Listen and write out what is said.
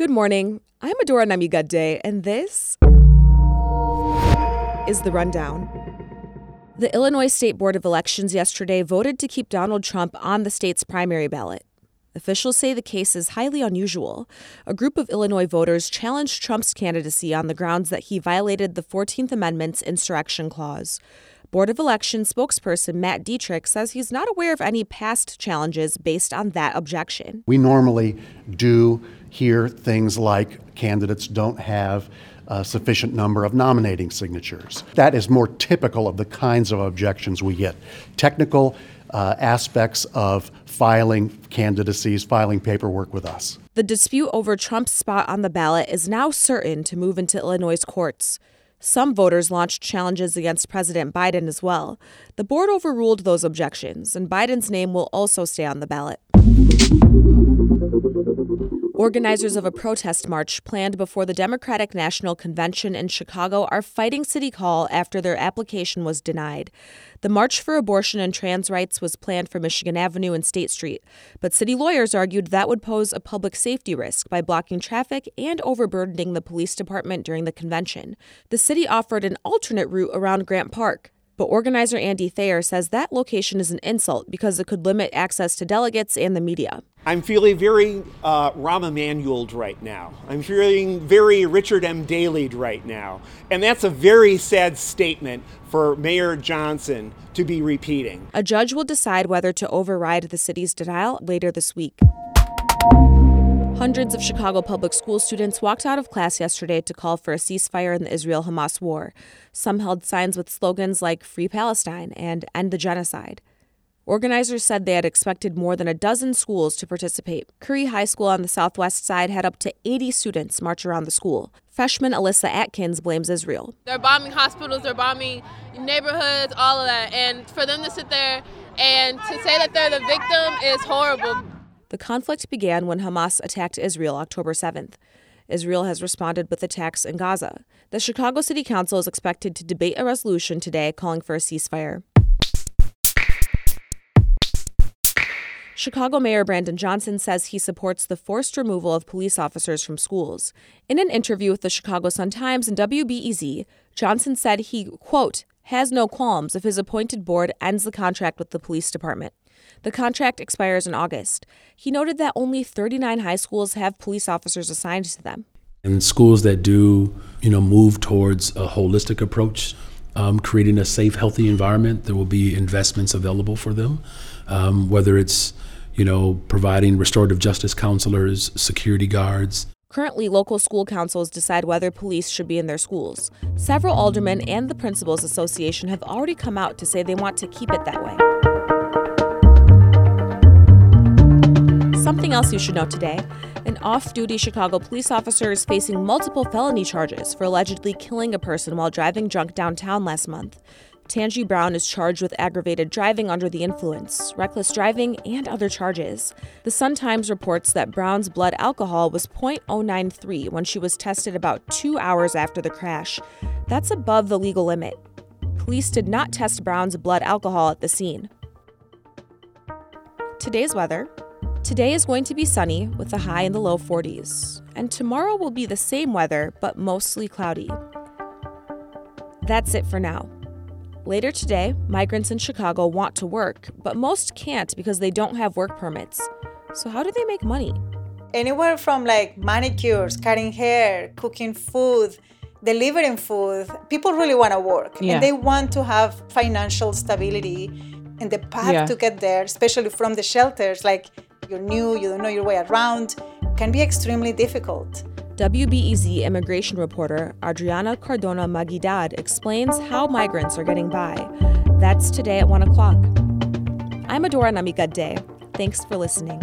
Good morning. I'm Adora Namigadde, and this is the rundown. The Illinois State Board of Elections yesterday voted to keep Donald Trump on the state's primary ballot. Officials say the case is highly unusual. A group of Illinois voters challenged Trump's candidacy on the grounds that he violated the 14th Amendment's insurrection clause. Board of Elections spokesperson Matt Dietrich says he's not aware of any past challenges based on that objection. We normally do hear things like candidates don't have a sufficient number of nominating signatures. That is more typical of the kinds of objections we get. Technical uh, aspects of filing candidacies, filing paperwork with us. The dispute over Trump's spot on the ballot is now certain to move into Illinois' courts. Some voters launched challenges against President Biden as well. The board overruled those objections, and Biden's name will also stay on the ballot. Organizers of a protest march planned before the Democratic National Convention in Chicago are fighting City Hall after their application was denied. The March for Abortion and Trans Rights was planned for Michigan Avenue and State Street, but city lawyers argued that would pose a public safety risk by blocking traffic and overburdening the police department during the convention. The city offered an alternate route around Grant Park. But organizer Andy Thayer says that location is an insult because it could limit access to delegates and the media. I'm feeling very uh, Rahm Emanueled right now. I'm feeling very Richard M. Daleyed right now. And that's a very sad statement for Mayor Johnson to be repeating. A judge will decide whether to override the city's denial later this week. Hundreds of Chicago public school students walked out of class yesterday to call for a ceasefire in the Israel Hamas war. Some held signs with slogans like Free Palestine and End the Genocide. Organizers said they had expected more than a dozen schools to participate. Curie High School on the southwest side had up to 80 students march around the school. Freshman Alyssa Atkins blames Israel. They're bombing hospitals, they're bombing neighborhoods, all of that. And for them to sit there and to say that they're the victim is horrible. The conflict began when Hamas attacked Israel October 7th. Israel has responded with attacks in Gaza. The Chicago City Council is expected to debate a resolution today calling for a ceasefire. Chicago Mayor Brandon Johnson says he supports the forced removal of police officers from schools. In an interview with the Chicago Sun-Times and WBEZ, Johnson said he, quote, has no qualms if his appointed board ends the contract with the police department. The contract expires in August. He noted that only 39 high schools have police officers assigned to them. In schools that do, you know, move towards a holistic approach, um, creating a safe, healthy environment, there will be investments available for them, um, whether it's, you know, providing restorative justice counselors, security guards. Currently, local school councils decide whether police should be in their schools. Several aldermen and the Principals Association have already come out to say they want to keep it that way. Something else you should know today an off duty Chicago police officer is facing multiple felony charges for allegedly killing a person while driving drunk downtown last month. Tangi Brown is charged with aggravated driving under the influence, reckless driving, and other charges. The Sun Times reports that Brown's blood alcohol was 0.093 when she was tested about two hours after the crash. That's above the legal limit. Police did not test Brown's blood alcohol at the scene. Today's weather Today is going to be sunny with a high in the low 40s, and tomorrow will be the same weather but mostly cloudy. That's it for now. Later today, migrants in Chicago want to work, but most can't because they don't have work permits. So, how do they make money? Anywhere from like manicures, cutting hair, cooking food, delivering food, people really want to work Yeah. and they want to have financial stability. And the path Yeah. to get there, especially from the shelters, like you're new, you don't know your way around, can be extremely difficult. WBEZ immigration reporter Adriana Cardona Maguigad explains how migrants are getting by. That's today at 1 o'clock. I'm Adora Namigadde. Thanks for listening.